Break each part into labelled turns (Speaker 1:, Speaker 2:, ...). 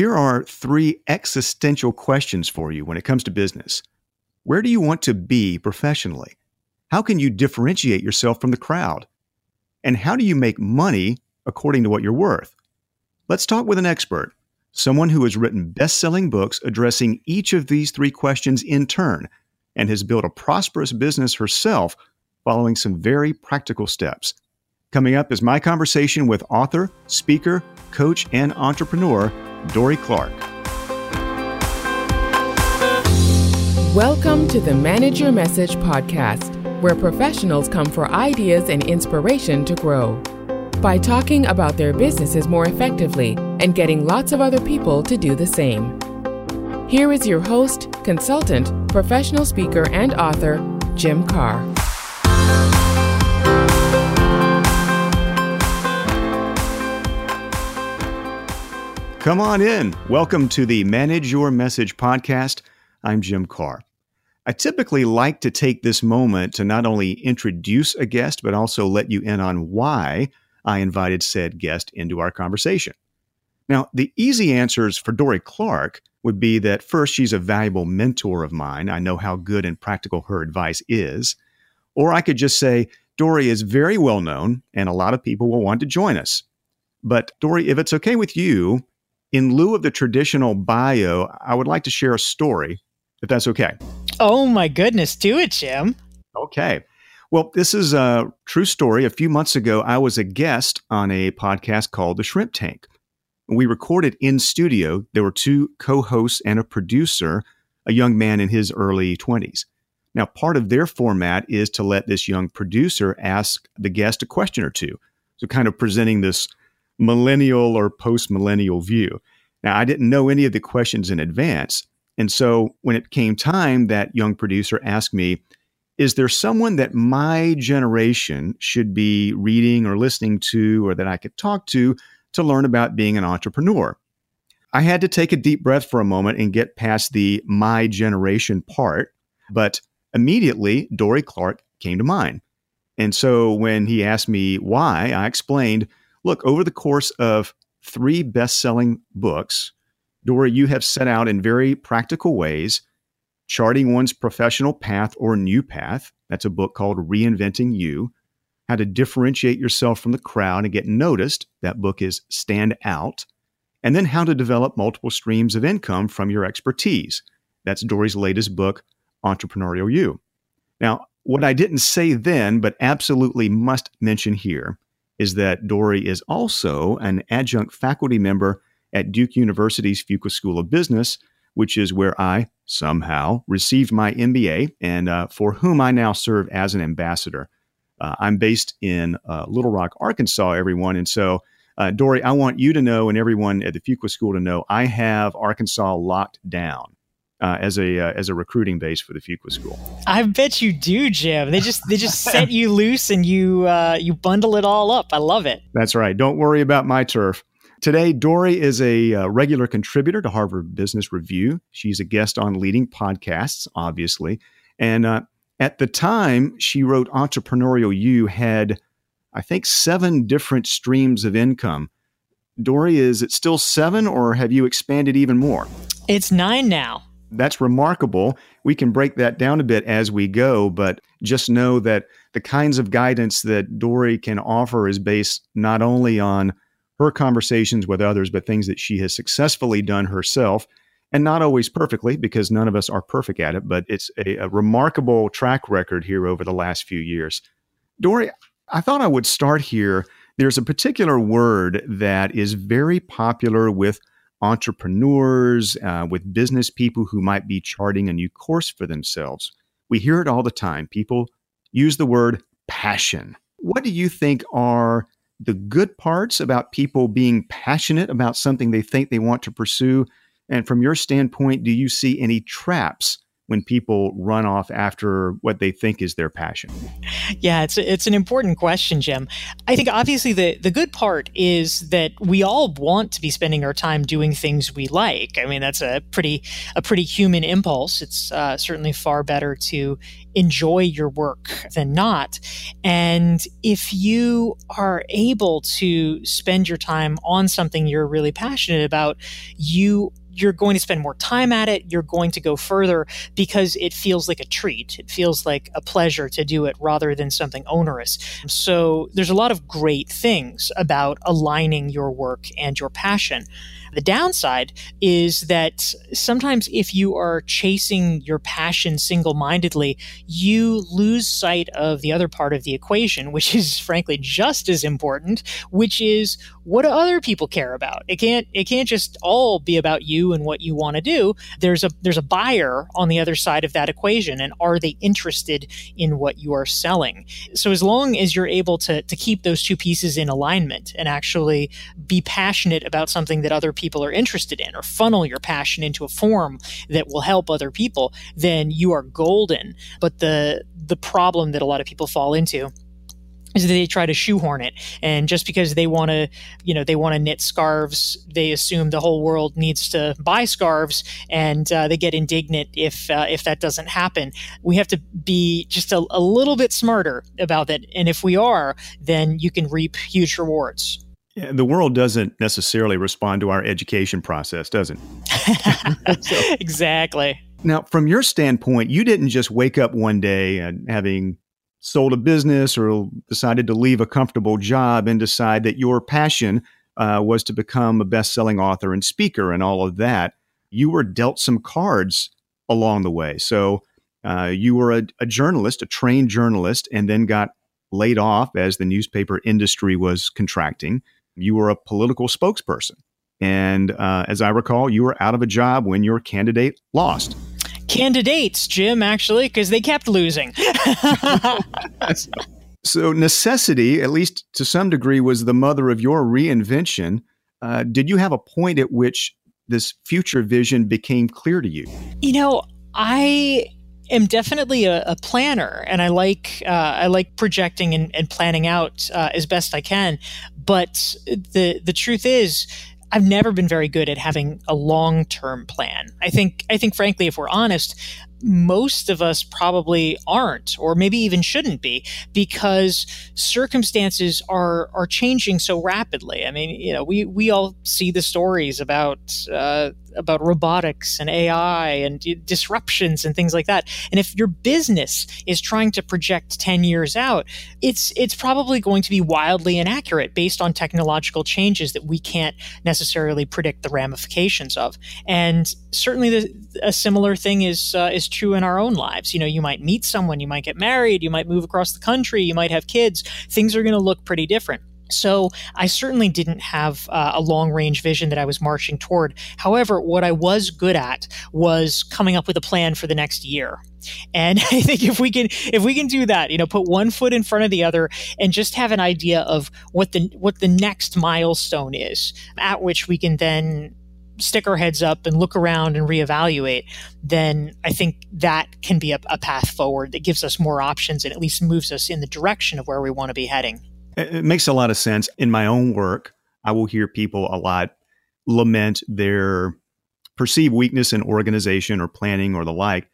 Speaker 1: Here are three existential questions for you when it comes to business. Where do you want to be professionally? How can you differentiate yourself from the crowd? And how do you make money according to what you're worth? Let's talk with an expert, someone who has written best selling books addressing each of these three questions in turn and has built a prosperous business herself following some very practical steps. Coming up is my conversation with author, speaker, coach, and entrepreneur Dorie Clark.
Speaker 2: Welcome to the Manage Your Message podcast, where professionals come for ideas and inspiration to grow. By talking about their businesses more effectively and getting lots of other people to do the same. Here is your host, consultant, professional speaker, and author, Jim Karrh.
Speaker 1: Come on in. Welcome to the Manage Your Message podcast. I'm Jim Karrh. I typically like to take this moment to not only introduce a guest, but also let you in on why I invited said guest into our conversation. Now, the easy answers for Dorie Clark would be that first, she's a valuable mentor of mine. I know how good and practical her advice is. Or I could just say, Dorie is very well known and a lot of people will want to join us. But Dorie, if it's okay with you, in lieu of the traditional bio, I would like to share a story, if that's okay.
Speaker 3: Oh my goodness, do it, Jim.
Speaker 1: Okay. Well, this is a true story. A few months ago, I was a guest on a podcast called The Shrimp Tank. We recorded in studio. There were two co hosts and a producer, a young man in his early 20s. Now, part of their format is to let this young producer ask the guest a question or two. So, kind of presenting this millennial or post millennial view. Now, I didn't know any of the questions in advance. And so when it came time, that young producer asked me, Is there someone that my generation should be reading or listening to or that I could talk to to learn about being an entrepreneur? I had to take a deep breath for a moment and get past the my generation part, but immediately Dorie Clark came to mind. And so when he asked me why, I explained look, over the course of three best selling books, Dorie, you have set out in very practical ways charting one's professional path or new path. That's a book called Reinventing You. How to differentiate yourself from the crowd and get noticed. That book is Stand Out. And then how to develop multiple streams of income from your expertise. That's Dorie's latest book, Entrepreneurial You. Now, what I didn't say then, but absolutely must mention here, is that Dorie is also an adjunct faculty member at Duke University's Fuqua School of Business, which is where I somehow received my MBA and uh, for whom I now serve as an ambassador. Uh, I'm based in uh, Little Rock, Arkansas, everyone. And so, uh, Dorie, I want you to know and everyone at the Fuqua School to know I have Arkansas locked down uh, as a uh, as a recruiting base for the Fuqua School.
Speaker 3: I bet you do, Jim. They just they just set you loose and you uh, you bundle it all up. I love it.
Speaker 1: That's right. Don't worry about my turf. Today, Dorie is a uh, regular contributor to Harvard Business Review. She's a guest on leading podcasts, obviously, and uh, at the time she wrote Entrepreneurial You had, I think, seven different streams of income. Dorie, is it still seven, or have you expanded even more?
Speaker 3: It's nine now
Speaker 1: that's remarkable. We can break that down a bit as we go, but just know that the kinds of guidance that Dorie can offer is based not only on her conversations with others, but things that she has successfully done herself, and not always perfectly, because none of us are perfect at it, but it's a, a remarkable track record here over the last few years. Dorie, I thought I would start here. There's a particular word that is very popular with entrepreneurs, uh, with business people who might be charting a new course for themselves. We hear it all the time. People use the word passion. What do you think are the good parts about people being passionate about something they think they want to pursue? And from your standpoint, do you see any traps when people run off after what they think is their passion?
Speaker 3: Yeah, it's it's an important question, Jim. I think obviously the the good part is that we all want to be spending our time doing things we like. I mean, that's a pretty a pretty human impulse. It's uh, certainly far better to enjoy your work than not. And if you are able to spend your time on something you're really passionate about, you you're going to spend more time at it. You're going to go further because it feels like a treat. It feels like a pleasure to do it rather than something onerous. So there's a lot of great things about aligning your work and your passion. The downside is that sometimes if you are chasing your passion single mindedly, you lose sight of the other part of the equation, which is frankly just as important, which is what do other people care about? It can't it can't just all be about you and what you want to do. There's a there's a buyer on the other side of that equation and are they interested in what you are selling? So as long as you're able to to keep those two pieces in alignment and actually be passionate about something that other people are interested in or funnel your passion into a form that will help other people, then you are golden. But the the problem that a lot of people fall into is that they try to shoehorn it. And just because they want to you know they want to knit scarves they assume the whole world needs to buy scarves and uh, they get indignant if uh, if that doesn't happen. We have to be just a, a little bit smarter about that. And if we are then you can reap huge rewards
Speaker 1: the world doesn't necessarily respond to our education process, does it?
Speaker 3: so, exactly.
Speaker 1: Now, from your standpoint, you didn't just wake up one day and having sold a business or decided to leave a comfortable job and decide that your passion uh, was to become a best-selling author and speaker and all of that. You were dealt some cards along the way. So uh, you were a, a journalist, a trained journalist, and then got laid off as the newspaper industry was contracting you were a political spokesperson. And uh, as I recall, you were out of a job when your candidate lost.
Speaker 3: Candidates, Jim, actually, because they kept losing.
Speaker 1: so, necessity, at least to some degree, was the mother of your reinvention. Uh, did you have a point at which this future vision became clear to you?
Speaker 3: You know, I am definitely a, a planner, and I like uh, I like projecting and, and planning out uh, as best I can. But the the truth is, I've never been very good at having a long term plan. I think I think frankly, if we're honest, most of us probably aren't or maybe even shouldn't be because circumstances are are changing so rapidly. I mean you know we we all see the stories about uh, about robotics and ai and disruptions and things like that. And if your business is trying to project 10 years out it's it's probably going to be wildly inaccurate based on technological changes that we can't necessarily predict the ramifications of. And certainly the, a similar thing is uh, is true in our own lives. You know, you might meet someone, you might get married, you might move across the country, you might have kids. Things are going to look pretty different. So I certainly didn't have uh, a long range vision that I was marching toward. However, what I was good at was coming up with a plan for the next year. And I think if we can if we can do that, you know, put one foot in front of the other and just have an idea of what the what the next milestone is at which we can then stick our heads up and look around and reevaluate, then I think that can be a, a path forward that gives us more options and at least moves us in the direction of where we want to be heading.
Speaker 1: It makes a lot of sense. In my own work, I will hear people a lot lament their perceived weakness in organization or planning or the like.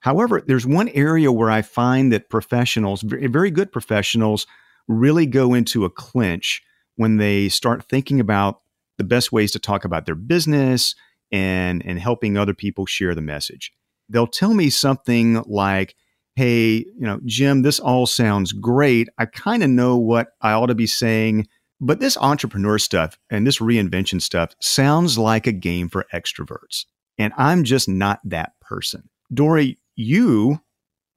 Speaker 1: However, there's one area where I find that professionals, very good professionals, really go into a clinch when they start thinking about the best ways to talk about their business and and helping other people share the message. They'll tell me something like, "Hey, you know, Jim, this all sounds great. I kind of know what I ought to be saying, but this entrepreneur stuff and this reinvention stuff sounds like a game for extroverts, and I'm just not that person." Dorie, you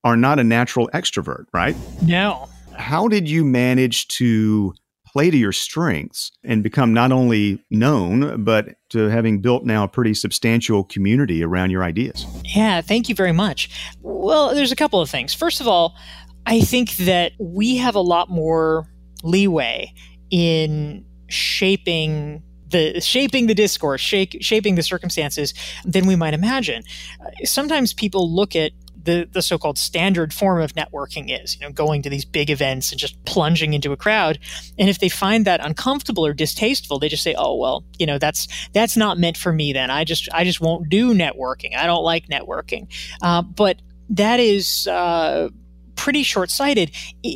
Speaker 1: are not a natural extrovert, right?
Speaker 3: No.
Speaker 1: How did you manage to play to your strengths and become not only known, but to having built now a pretty substantial community around your ideas.
Speaker 3: Yeah, thank you very much. Well, there's a couple of things. First of all, I think that we have a lot more leeway in shaping the shaping the discourse, shaping the circumstances than we might imagine. Sometimes people look at the, the so-called standard form of networking is, you know, going to these big events and just plunging into a crowd. And if they find that uncomfortable or distasteful, they just say, "Oh, well, you know, that's that's not meant for me. Then I just I just won't do networking. I don't like networking." Uh, but that is. Uh, pretty short-sighted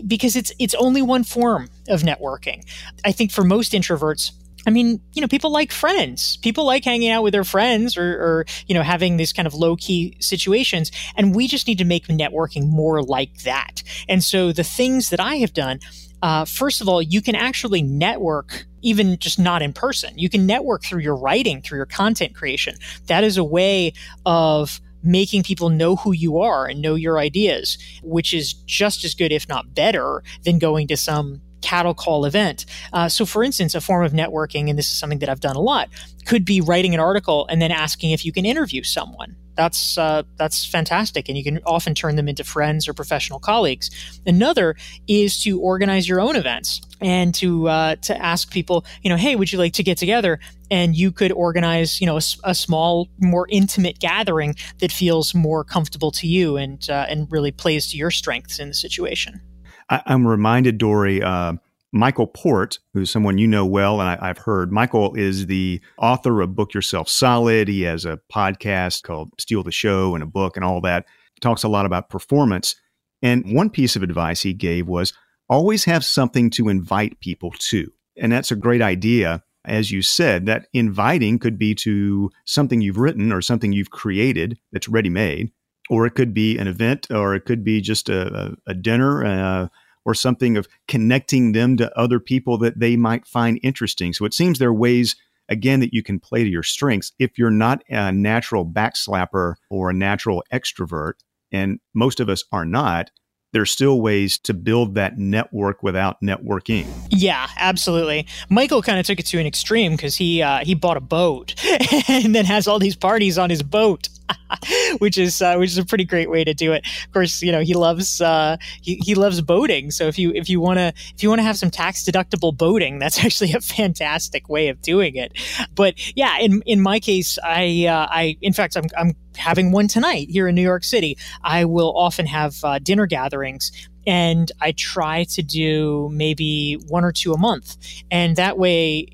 Speaker 3: because it's it's only one form of networking. I think for most introverts, I mean, you know, people like friends. People like hanging out with their friends or, or, you know, having these kind of low key situations. And we just need to make networking more like that. And so the things that I have done, uh, first of all, you can actually network even just not in person. You can network through your writing, through your content creation. That is a way of making people know who you are and know your ideas, which is just as good, if not better, than going to some cattle call event. Uh, so, for instance, a form of networking, and this is something that I've done a lot, could be writing an article and then asking if you can interview someone. That's uh, that's fantastic, and you can often turn them into friends or professional colleagues. Another is to organize your own events and to uh, to ask people, you know, hey, would you like to get together? And you could organize, you know, a, a small, more intimate gathering that feels more comfortable to you and uh, and really plays to your strengths in the situation.
Speaker 1: I, am reminded, Dorie, uh, Michael Port, who's someone you know well, and I, have heard. Michael is the author of Book Yourself Solid. He has a podcast called Steal the Show and a book and all that. He talks a lot about performance. And one piece of advice he gave was always have something to invite people to. And that's a great idea. As you said, that inviting could be to something you've written or something you've created that's ready made or it could be an event, or it could be just a, a, a dinner, uh, or something of connecting them to other people that they might find interesting. So it seems there are ways, again, that you can play to your strengths. If you're not a natural backslapper or a natural extrovert, and most of us are not, there's still ways to build that network without networking.
Speaker 3: Yeah, absolutely. Michael kind of took it to an extreme because he uh, he bought a boat and then has all these parties on his boat. which is uh, which is a pretty great way to do it. Of course, you know he loves uh, he, he loves boating. So if you if you want to if you want to have some tax deductible boating, that's actually a fantastic way of doing it. But yeah, in in my case, I uh, I in fact I'm I'm having one tonight here in New York City. I will often have uh, dinner gatherings and I try to do maybe one or two a month. And that way,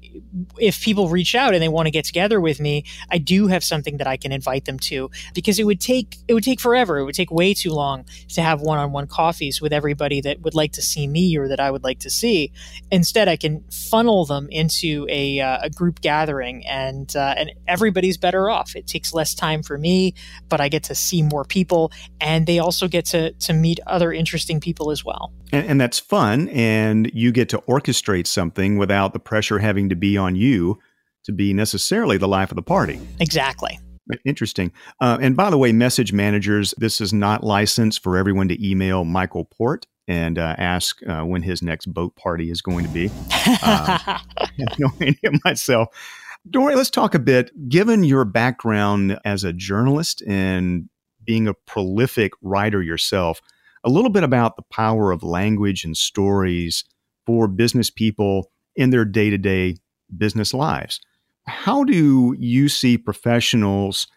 Speaker 3: if people reach out and they want to get together with me, I do have something that I can invite them to because it would take it would take forever. It would take way too long to have one-on-one coffees with everybody that would like to see me or that I would like to see. Instead, I can funnel them into a, uh, a group gathering, and uh, and everybody's better off. It takes less time for me, but I get to see more people, and they also get to to meet other interesting people as well.
Speaker 1: And, and that's fun. And you get to orchestrate something without the pressure having to be on you to be necessarily the life of the party.
Speaker 3: Exactly.
Speaker 1: Interesting. Uh, and by the way, message managers, this is not licensed for everyone to email Michael Port and uh, ask uh, when his next boat party is going to be. Uh, I know any of myself. Dorie, let's talk a bit. Given your background as a journalist and being a prolific writer yourself, a little bit about the power of language and stories for business people in their day to day business lives. How do you see professionals,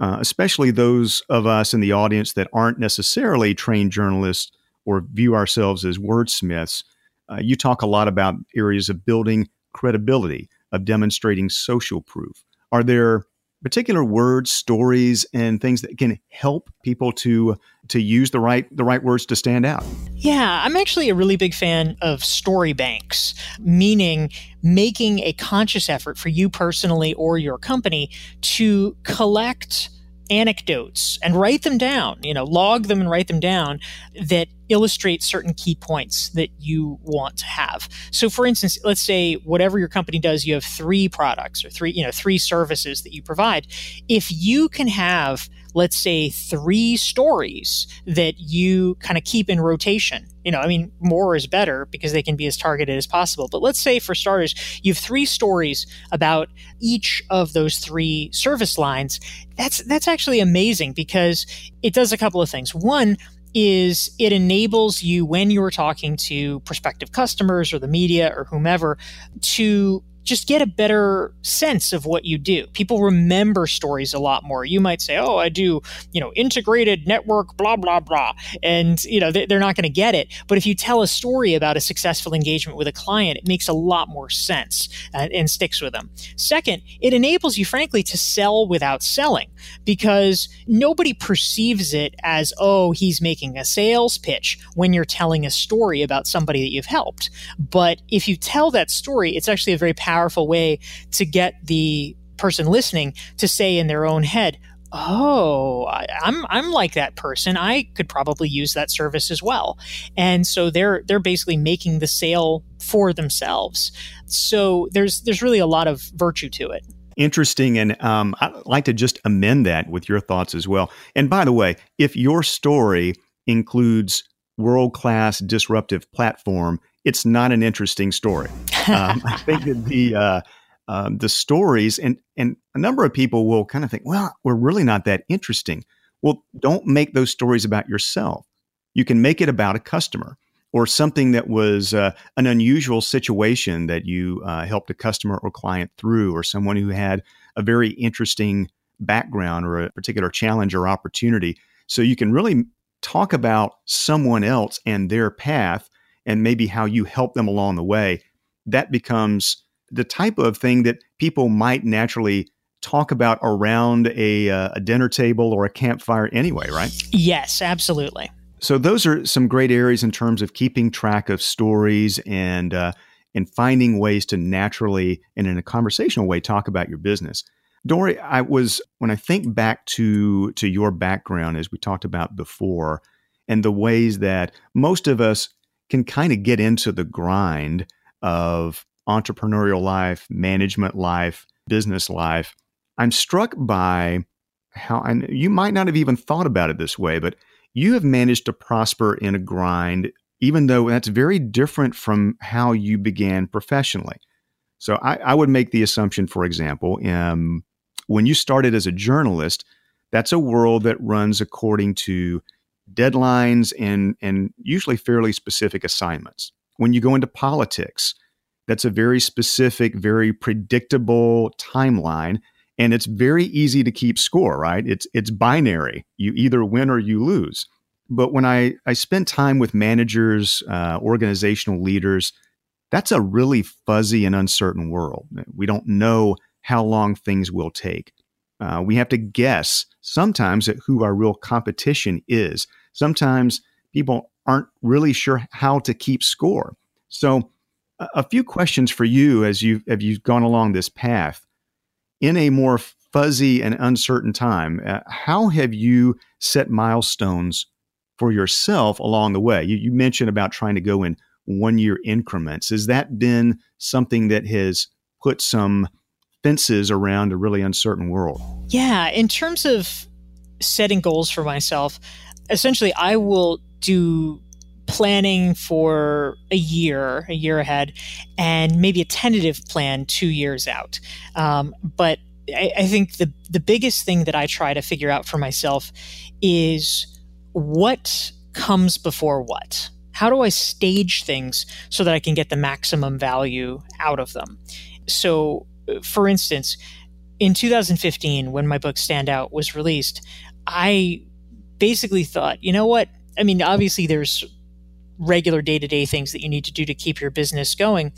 Speaker 1: uh, especially those of us in the audience that aren't necessarily trained journalists or view ourselves as wordsmiths? Uh, you talk a lot about areas of building credibility, of demonstrating social proof. Are there particular words, stories, and things that can help people to to use the right the right words to stand out.
Speaker 3: Yeah, I'm actually a really big fan of story banks, meaning making a conscious effort for you personally or your company to collect anecdotes and write them down, you know, log them and write them down that illustrate certain key points that you want to have. So for instance, let's say whatever your company does, you have three products or three, you know, three services that you provide. If you can have let's say three stories that you kind of keep in rotation. You know, I mean, more is better because they can be as targeted as possible. But let's say for starters, you have three stories about each of those three service lines. That's that's actually amazing because it does a couple of things. One, is it enables you when you're talking to prospective customers or the media or whomever to just get a better sense of what you do. People remember stories a lot more. You might say, "Oh, I do, you know, integrated network, blah blah blah," and you know they're not going to get it. But if you tell a story about a successful engagement with a client, it makes a lot more sense and, uh, and sticks with them. Second, it enables you, frankly, to sell without selling because nobody perceives it as, "Oh, he's making a sales pitch" when you're telling a story about somebody that you've helped. But if you tell that story, it's actually a very powerful powerful way to get the person listening to say in their own head, oh i'm i'm like that person. I could probably use that service as well. And so they're they're basically making the sale for themselves. So there's there's really a lot of virtue to it.
Speaker 1: Interesting. And um, i'd like to just amend that with your thoughts as well. And by the way if your story includes world class disruptive platform it's not an interesting story. Um, I think that the uh, um, the stories and and a number of people will kind of think, well, we're really not that interesting. Well, don't make those stories about yourself. You can make it about a customer or something that was uh, an unusual situation that you uh, helped a customer or client through, or someone who had a very interesting background or a particular challenge or opportunity. So you can really talk about someone else and their path and maybe how you help them along the way, that becomes the type of thing that people might naturally talk about around a, uh, a dinner table or a campfire anyway, right?
Speaker 3: Yes, absolutely.
Speaker 1: So those are some great areas in terms of keeping track of stories and uh, and finding ways to naturally and in a conversational way talk about your business. Dorie, I was when I think back to to your background as we talked about before, and the ways that most of us can kind of get into the grind of entrepreneurial life, management life, business life. I'm struck by how and you might not have even thought about it this way, but you have managed to prosper in a grind, even though that's very different from how you began professionally. So I, I would make the assumption, for example, um, when you started as a journalist, that's a world that runs according to deadlines and and usually fairly specific assignments. When you go into politics, that's a very specific, very predictable timeline and it's very easy to keep score, right? It's it's binary. You either win or you lose. But when I I spend time with managers, uh, organizational leaders, that's a really fuzzy and uncertain world. We don't know how long things will take. Uh, we have to guess sometimes at who our real competition is. Sometimes people aren't really sure how to keep score. So, a, few questions for you as you have you gone along this path. In a more fuzzy and uncertain time, uh, how have you set milestones for yourself along the way? You, you mentioned about trying to go in one year increments. Has that been something that has put some fences around a really uncertain world?
Speaker 3: Yeah, in terms of setting goals for myself, essentially I will do planning for a year, a year ahead, and maybe a tentative plan two years out. Um, but I, I think the the biggest thing that I try to figure out for myself is what comes before what. How do I stage things so that I can get the maximum value out of them? So for instance, in 2015, when my book Stand Out was released, I basically thought, you know what? I mean, obviously, there's regular day to day things that you need to do to keep your business going.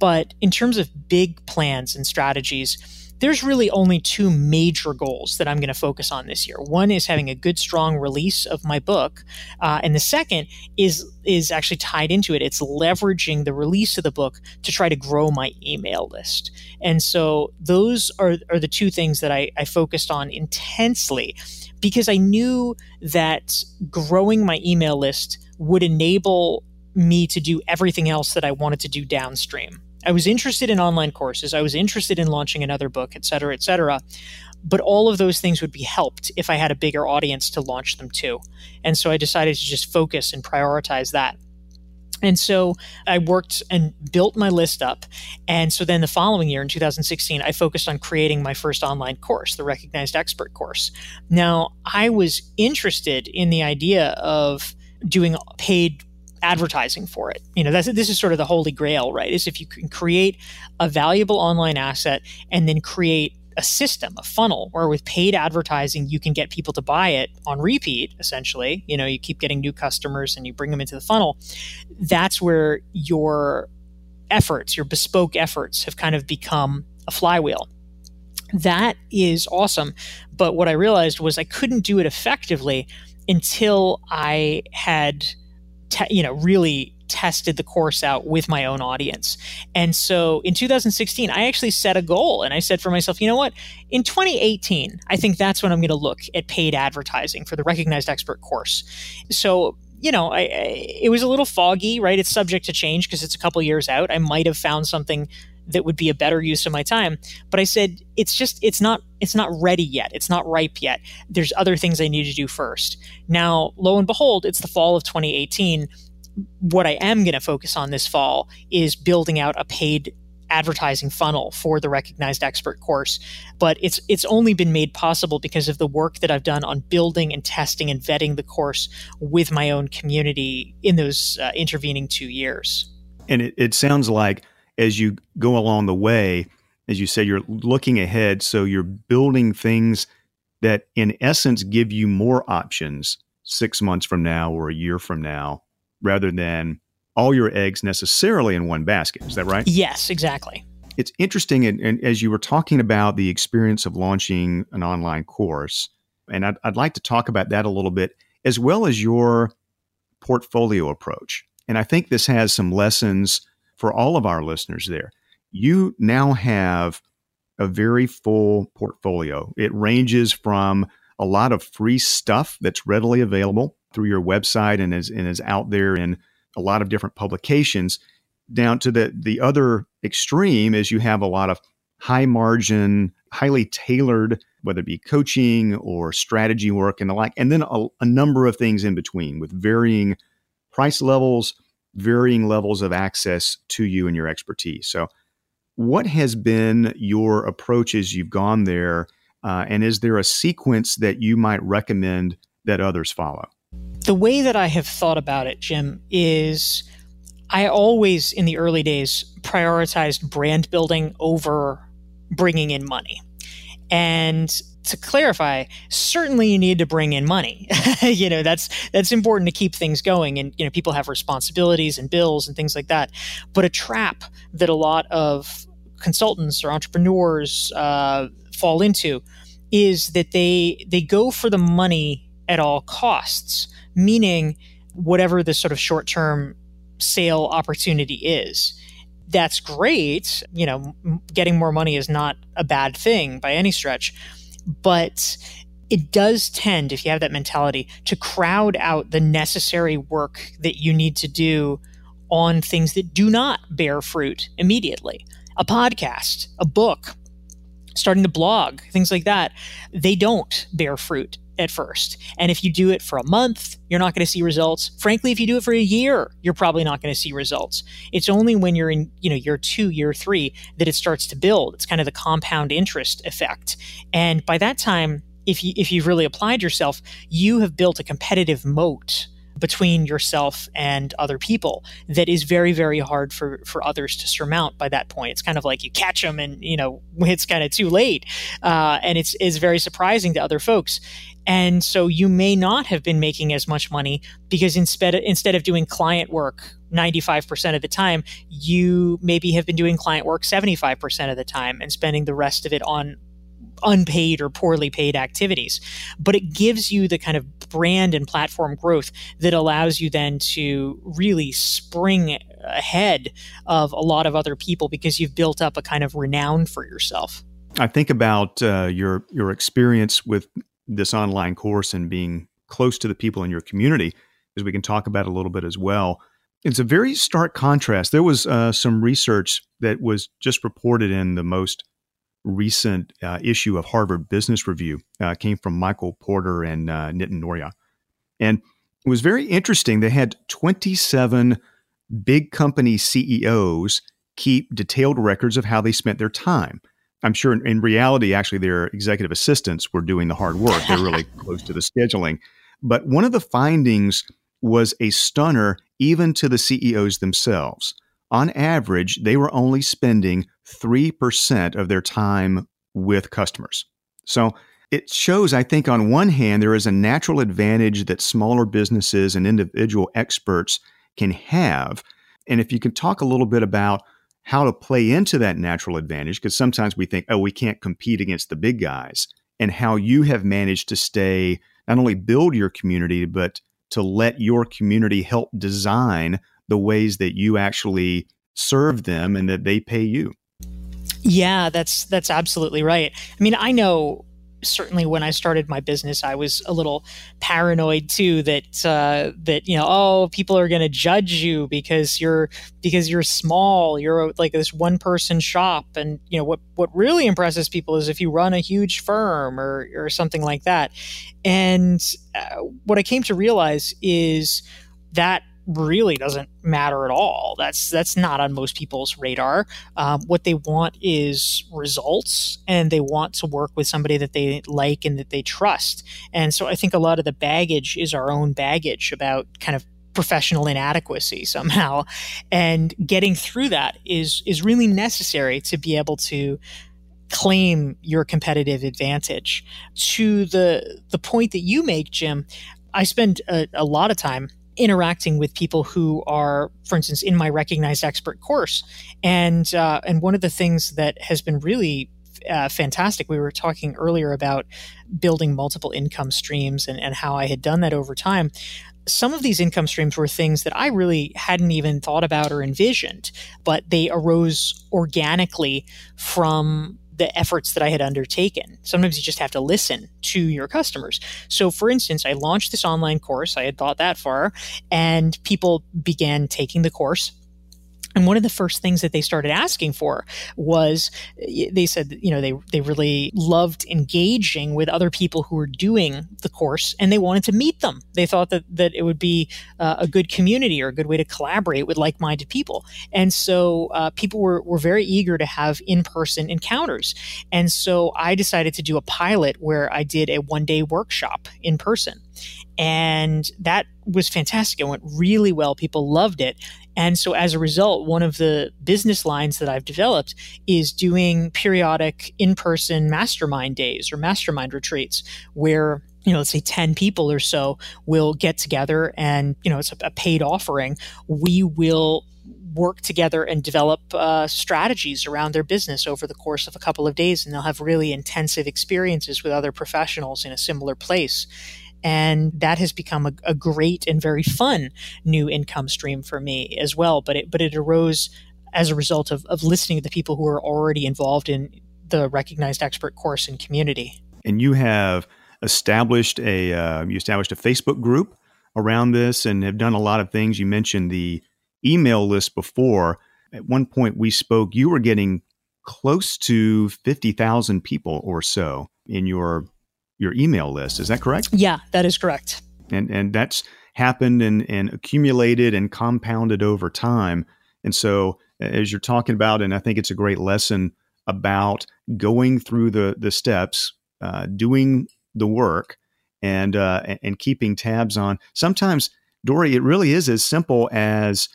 Speaker 3: But in terms of big plans and strategies, there's really only two major goals that I'm going to focus on this year. One is having a good, strong release of my book, uh, and the second is is actually tied into it. It's leveraging the release of the book to try to grow my email list. And so those are are the two things that I, I focused on intensely because I knew that growing my email list would enable me to do everything else that I wanted to do downstream. I was interested in online courses. I was interested in launching another book, et cetera, et cetera. But all of those things would be helped if I had a bigger audience to launch them to. And so I decided to just focus and prioritize that. And so I worked and built my list up. And so then the following year in 2016, I focused on creating my first online course, the Recognized Expert course. Now, I was interested in the idea of doing paid advertising for it. You know, that's this is sort of the holy grail, right? Is if you can create a valuable online asset and then create a system, a funnel, where with paid advertising you can get people to buy it on repeat. Essentially, you know, you keep getting new customers and you bring them into the funnel. That's where your efforts, your bespoke efforts, have kind of become a flywheel. That is awesome, but what I realized was I couldn't do it effectively until I had, te- you know, really tested the course out with my own audience. And so in 2016, I actually set a goal and I said for myself, you know what? In 2018, I think that's when I'm going to look at paid advertising for the recognized expert course. So you know, I, I, it was a little foggy, right? It's subject to change because it's a couple years out. I might have found something that would be a better use of my time but i said it's just it's not it's not ready yet it's not ripe yet there's other things i need to do first now lo and behold it's the fall of 2018 what i am going to focus on this fall is building out a paid advertising funnel for the recognized expert course but it's it's only been made possible because of the work that I've done on building and testing and vetting the course with my own community in those uh, intervening 2 years
Speaker 1: and it, it sounds like as you go along the way, as you say, you're looking ahead. So you're building things that, in essence, give you more options six months from now or a year from now, rather than all your eggs necessarily in one basket. Is that right?
Speaker 3: Yes, exactly.
Speaker 1: It's interesting. And, and as you were talking about the experience of launching an online course, and I'd, I'd like to talk about that a little bit, as well as your portfolio approach. And I think this has some lessons for all of our listeners there. You now have a very full portfolio. It ranges from a lot of free stuff that's readily available through your website and is, and is out there in a lot of different publications down to the, the other extreme is you have a lot of high margin, highly tailored, whether it be coaching or strategy work and the like, and then a, a number of things in between with varying price levels, varying levels of access to you and your expertise. So, what has been your approach as you've gone there? Uh, and is there a sequence that you might recommend that others follow?
Speaker 3: The way that I have thought about it, Jim, is I always, in the early days, prioritized brand building over bringing in money. And to clarify, certainly you need to bring in money. you know, that's that's important to keep things going and you know people have responsibilities and bills and things like that. But a trap that a lot of consultants or entrepreneurs uh, fall into is that they they go for the money at all costs, meaning whatever the sort of short-term sale opportunity is that's great. You know, getting more money is not a bad thing by any stretch but it does tend, if you have that mentality, to crowd out the necessary work that you need to do on things that do not bear fruit immediately. A podcast, a book, starting to blog, things like that, they don't bear fruit at first. And if you do it for a month, you're not going to see results. Frankly, if you do it for a year, you're probably not going to see results. It's only when you're in, you know, year 2, year 3 that it starts to build. It's kind of the compound interest effect. And by that time, if you if you've really applied yourself, you have built a competitive moat between yourself and other people that is very very hard for for others to surmount by that point it's kind of like you catch them and you know it's kind of too late uh, and it's is very surprising to other folks and so you may not have been making as much money because instead instead of doing client work 95% of the time, you maybe have been doing client work 75% of the time and spending the rest of it on unpaid or poorly paid activities. But it gives you the kind of brand and platform growth that allows you then to really spring ahead of a lot of other people because you've built up a kind of renown for yourself.
Speaker 1: I think about uh, your your experience with this online course and being close to the people in your community, as we can talk about a little bit as well. It's a very stark contrast. There was uh, some research that was just reported in the most recent uh, issue of Harvard Business Review. Uh, came from Michael Porter and uh, Nitin Nohria, and it was very interesting. They had 27 big company CEOs keep detailed records of how they spent their time. I'm sure in, in reality, actually, their executive assistants were doing the hard work. They're really close to the scheduling. But one of the findings was a stunner even to the CEOs themselves. On average, they were only spending 3% of their time with customers. So it shows, I think, on one hand, there is a natural advantage that smaller businesses and individual experts can have. And if you can talk a little bit about how to play into that natural advantage, because sometimes we think, oh, we can't compete against the big guys, and how you have managed to stay, not only build your community, but to let your community help design the ways that you actually serve them and that they pay you.
Speaker 3: Yeah, that's that's absolutely right. I mean, I know certainly when I started my business, I was a little paranoid too that uh, that you know oh people are going to judge you because you're because you're small, you're like this one person shop, and you know what what really impresses people is if you run a huge firm or or something like that. And uh, what I came to realize is that really doesn't matter at all. That's that's not on most people's radar. Um, what they want is results, and they want to work with somebody that they like and that they trust. And so I think a lot of the baggage is our own baggage about kind of professional inadequacy somehow, and getting through that is is really necessary to be able to claim your competitive advantage. To the the point that you make, Jim, I spend a, a lot of time interacting with people who are, for instance, in my recognized expert course. And uh, and one of the things that has been really uh, fantastic. We were talking earlier about building multiple income streams and, and how I had done that over time. Some of these income streams were things that I really hadn't even thought about or envisioned, but they arose organically from the efforts that I had undertaken. Sometimes you just have to listen to your customers. So, for instance, I launched this online course. I had thought that far, and people began taking the course and one of the first things that they started asking for was they said, you know, they, they really loved engaging with other people who were doing the course and they wanted to meet them. They thought that, that it would be uh, a good community or a good way to collaborate with like minded people. And so uh, people were, were very eager to have in person encounters. And so I decided to do a pilot where I did a one day workshop in person. And that was fantastic. It went really well. People loved it. And so as a result, one of the business lines that I've developed is doing periodic in-person mastermind days or mastermind retreats where you know, let's say 10 people or so will get together and, you know, it's a, paid offering. We will work together and develop uh, strategies around their business over the course of a couple of days. And they'll have really intensive experiences with other professionals in a similar place and that has become a, a great and very fun new income stream for me as well. But it but it arose as a result of, of listening to the people who are already involved in the recognized expert course and community.
Speaker 1: And you have established a uh, you established a Facebook group around this and have done a lot of things. You mentioned the email list before. At one point we spoke, you were getting close to 50,000 people or so in your your email list. Is that correct?
Speaker 3: Yeah, that is correct.
Speaker 1: And and that's happened and, and accumulated and compounded over time. And so as you're talking about, and I think it's a great lesson about going through the the steps, uh, doing the work, and uh, and keeping tabs on. Sometimes, Dorie, it really is as simple as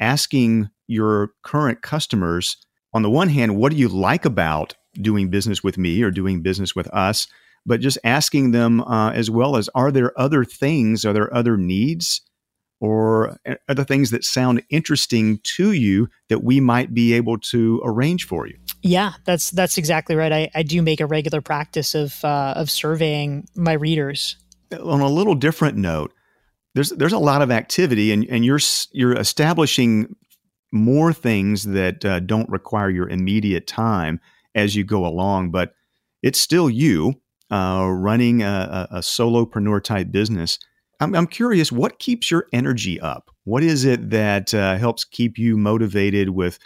Speaker 1: asking your current customers. On the one hand, what do you like about doing business with me or doing business with us? But just asking them uh, as well as are there other things, are there other needs, or uh, other things that sound interesting to you that we might be able to arrange for you?
Speaker 3: Yeah, that's that's exactly right. I, I do make a regular practice of uh, of surveying my readers.
Speaker 1: On a little different note, there's there's a lot of activity, and and you're you're establishing more things that uh, don't require your immediate time as you go along, but it's still you uh, running a, a, solopreneur type business. I'm, I'm, curious, what keeps your energy up? What is it that uh, helps keep you motivated with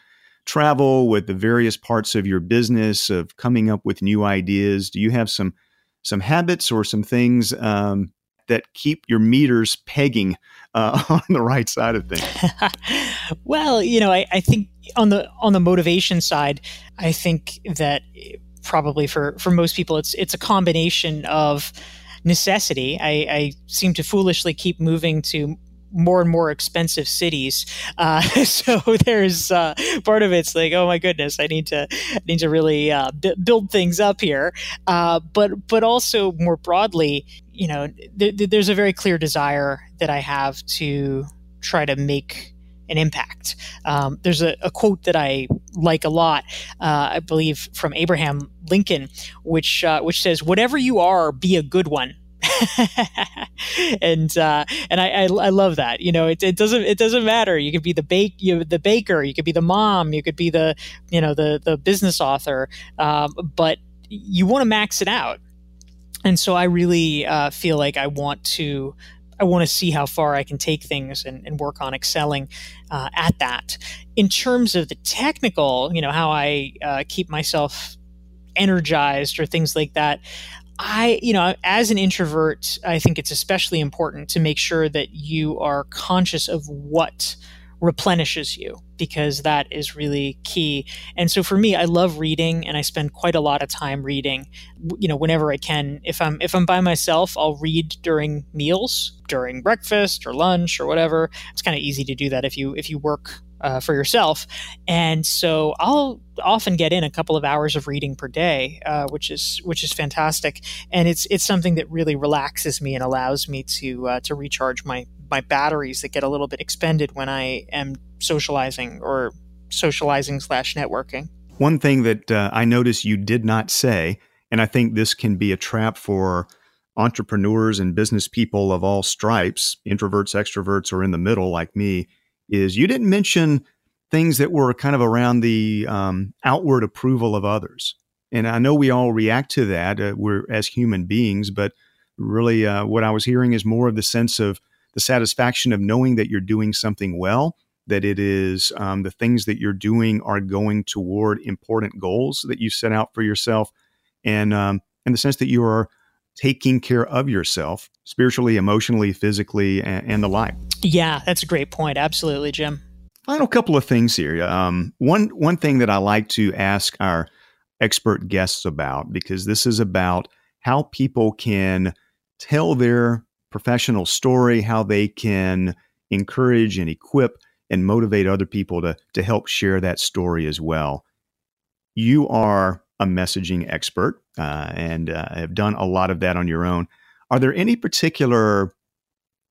Speaker 1: travel, with the various parts of your business, of coming up with new ideas? Do you have some some habits or some things um, that keep your meters pegging uh, on the right side of things?
Speaker 3: well, you know, I, I think on the on the motivation side, I think that probably for for most people it's it's a combination of necessity I, I seem to foolishly keep moving to more and more expensive cities. Uh, so there's uh, part of it's like, oh my goodness, I need to I need to really uh, b- build things up here. Uh, but but also more broadly, you know, th- th- there's a very clear desire that I have to try to make an impact. Um, there's a, a, quote that I like a lot, uh, I believe, from Abraham Lincoln, which uh, which says, "Whatever you are, be a good one." and uh, and I, I, I love that. You know, it, it doesn't it doesn't matter. You could be the bake you the baker. You could be the mom. You could be the you know the the business author. Um, but you want to max it out. And so I really uh, feel like I want to I want to see how far I can take things and, and work on excelling uh, at that. In terms of the technical, you know, how I uh, keep myself energized or things like that. I, you know, as an introvert, I think it's especially important to make sure that you are conscious of what replenishes you because that is really key. And so for me, I love reading and I spend quite a lot of time reading, you know, whenever I can. If I'm if I'm by myself, I'll read during meals, during breakfast or lunch or whatever. It's kind of easy to do that if you if you work uh, for yourself. And so I'll often get in a couple of hours of reading per day, uh, which is which is fantastic. And it's it's something that really relaxes me and allows me to uh, to recharge my my batteries that get a little bit expended when I am socializing or socializing slash networking.
Speaker 1: One thing that uh, I noticed you did not say, and I think this can be a trap for entrepreneurs and business people of all stripes, introverts, extroverts, or in the middle like me, is you didn't mention things that were kind of around the um, outward approval of others. And I know we all react to that. Uh, we're as human beings, but really, uh, what I was hearing is more of the sense of the satisfaction of knowing that you're doing something well, that it is um, the things that you're doing are going toward important goals that you set out for yourself, and um, and the sense that you are taking care of yourself spiritually, emotionally, physically, and, and the like.
Speaker 3: Yeah, that's a great point. Absolutely, Jim.
Speaker 1: Final couple of things here. Um, one one thing that I like to ask our expert guests about because this is about how people can tell their professional story, how they can encourage and equip and motivate other people to to help share that story as well. You are a messaging expert uh, and uh, have done a lot of that on your own. Are there any particular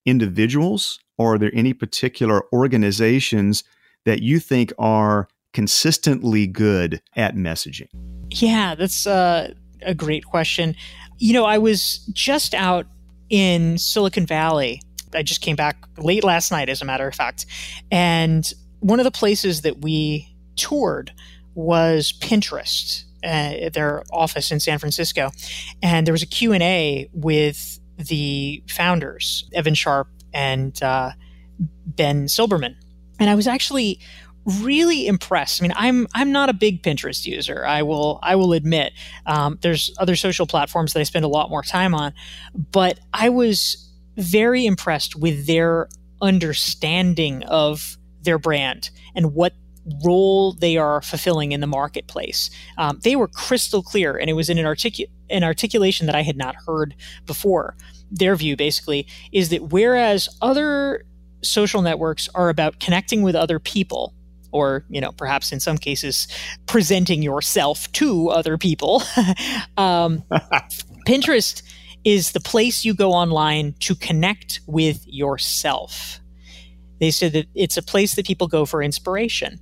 Speaker 1: individuals or are there any particular organizations that you think are consistently good at messaging?
Speaker 3: Yeah, that's uh, a great question. You know, I was just out in Silicon Valley. I just came back late last night, as a matter of fact. And one of the places that we toured was Pinterest uh, their office in San Francisco, and there was a Q and A with the founders, Evan Sharp and uh, Ben Silbermann, and I was actually really impressed. I mean, I'm I'm not a big Pinterest user. I will I will admit. Um, there's other social platforms that I spend a lot more time on, but I was very impressed with their understanding of their brand and what role they are fulfilling in the marketplace. Um, they were crystal clear, and it was in an, articu- an articulation that I had not heard before. Their view basically is that whereas other social networks are about connecting with other people, or you know perhaps in some cases presenting yourself to other people um, pinterest is the place you go online to connect with yourself they said that it's a place that people go for inspiration.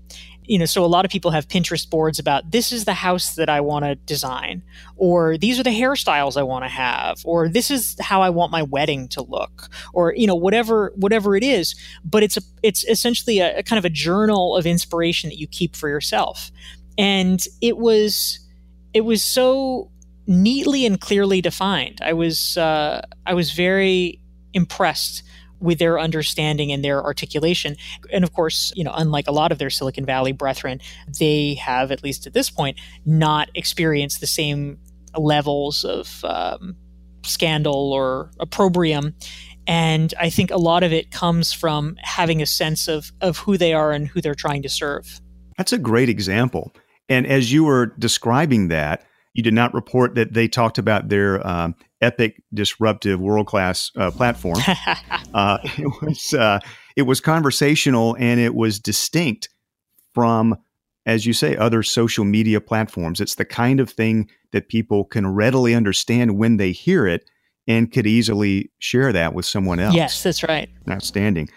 Speaker 3: You know, so a lot of people have Pinterest boards about this is the house that I want to design, or these are the hairstyles I want to have, or this is how I want my wedding to look, or you know, whatever whatever it is. But it's a it's essentially a, a kind of a journal of inspiration that you keep for yourself. And it was it was so neatly and clearly defined. I was uh, I was very impressed with their understanding and their articulation. And of course, you know, unlike a lot of their Silicon Valley brethren, they have, at least at this point, not experienced the same levels of um, scandal or opprobrium. And I think a lot of it comes from having a sense of, of who they are and who they're trying to serve.
Speaker 1: That's a great example. And as you were describing that, You did not report that they talked about their um, epic, disruptive, world class uh, platform. uh, it was uh, it was conversational and it was distinct from, as you say, other social media platforms. It's the kind of thing that people can readily understand when they hear it and could easily share that with someone else.
Speaker 3: Yes, that's right.
Speaker 1: Outstanding.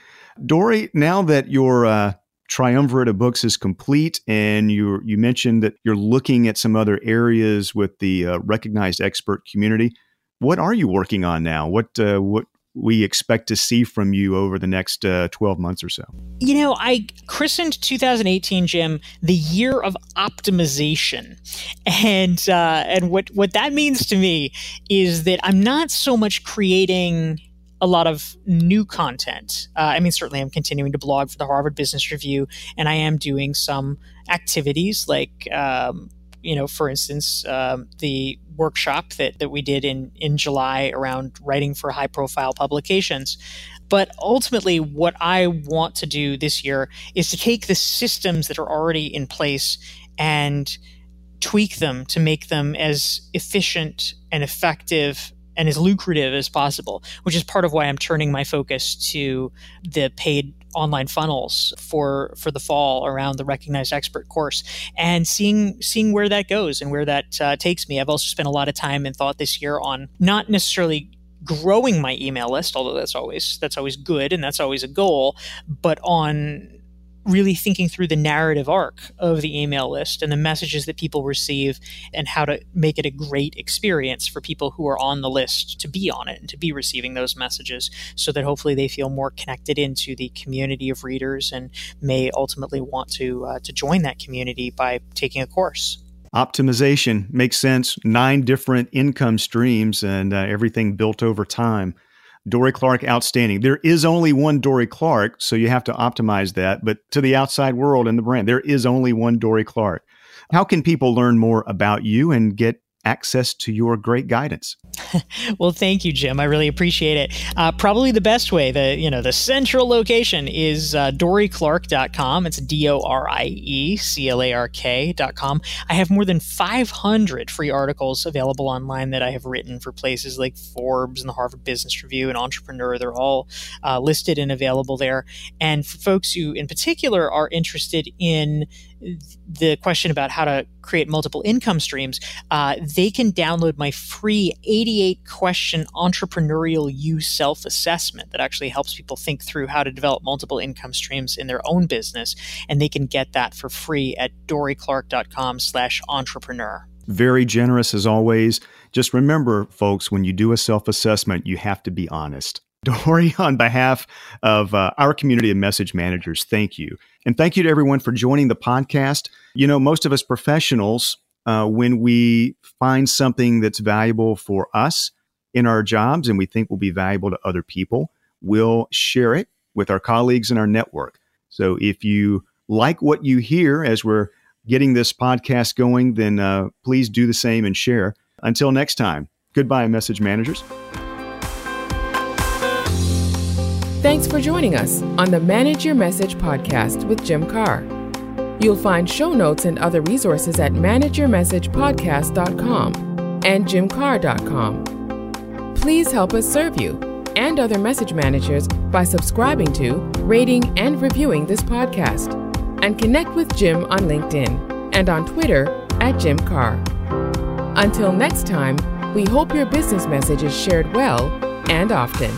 Speaker 1: Dorie, now that your uh, triumvirate of books is complete, and you you mentioned that you're looking at some other areas with the uh, recognized expert community. What are you working on now? What uh, what we expect to see from you over the next uh, 12 months or so?
Speaker 3: You know, I christened 2018, Jim, the year of optimization, and uh, and what what that means to me is that I'm not so much creating a lot of new content. Uh, I mean, certainly I'm continuing to blog for the Harvard Business Review, and I am doing some activities like, um, you know, for instance, um, the workshop that, that we did in, in July around writing for high profile publications. But ultimately, what I want to do this year is to take the systems that are already in place and tweak them to make them as efficient and effective and as lucrative as possible, which is part of why I'm turning my focus to the paid online funnels for for the fall around the recognized expert course and seeing seeing where that goes and where that uh, takes me. I've also spent a lot of time and thought this year on not necessarily growing my email list although that's always that's always good and that's always a goal but on really thinking through the narrative arc of the email list and the messages that people receive and how to make it a great experience for people who are on the list to be on it and to be receiving those messages so that hopefully they feel more connected into the community of readers and may ultimately want to uh, to join that community by taking a course.
Speaker 1: Optimization makes sense. Nine different income streams and uh, everything built over time Dorie Clark, outstanding. There is only one Dorie Clark, so you have to optimize that. But to the outside world and the brand, there is only one Dorie Clark. How can people learn more about you and get access to your great guidance.
Speaker 3: well, thank you, Jim. I really appreciate it. Uh, probably the best way, the you know, the central location is uh, DorieClark.com. It's D O R I E C L A R K.com. I have more than 500 free articles available online that I have written for places like Forbes and the Harvard Business Review and Entrepreneur. They're all uh, listed and available there. And for folks who, in particular, are interested in the question about how to create multiple income streams, uh, they can download my free 88 question entrepreneurial you self assessment that actually helps people think through how to develop multiple income streams in their own business. And they can get that for free at dorieclark.com slash entrepreneur.
Speaker 1: Very generous as always. Just remember, folks, when you do a self assessment, you have to be honest. Dorie, on behalf of uh, our community of message managers, thank you. And thank you to everyone for joining the podcast. You know, most of us professionals, uh, when we find something that's valuable for us in our jobs and we think will be valuable to other people, we'll share it with our colleagues in our network. So if you like what you hear as we're getting this podcast going, then uh, please do the same and share. Until next time, goodbye, message managers.
Speaker 2: Thanks for joining us on the Manage Your Message podcast with Jim Karrh. You'll find show notes and other resources at manageyourmessagepodcast.com and jimkarrh.com. Please help us serve you and other message managers by subscribing to, rating, and reviewing this podcast. And connect with Jim on LinkedIn and on Twitter at Jim Karrh. Until next time, we hope your business message is shared well and often.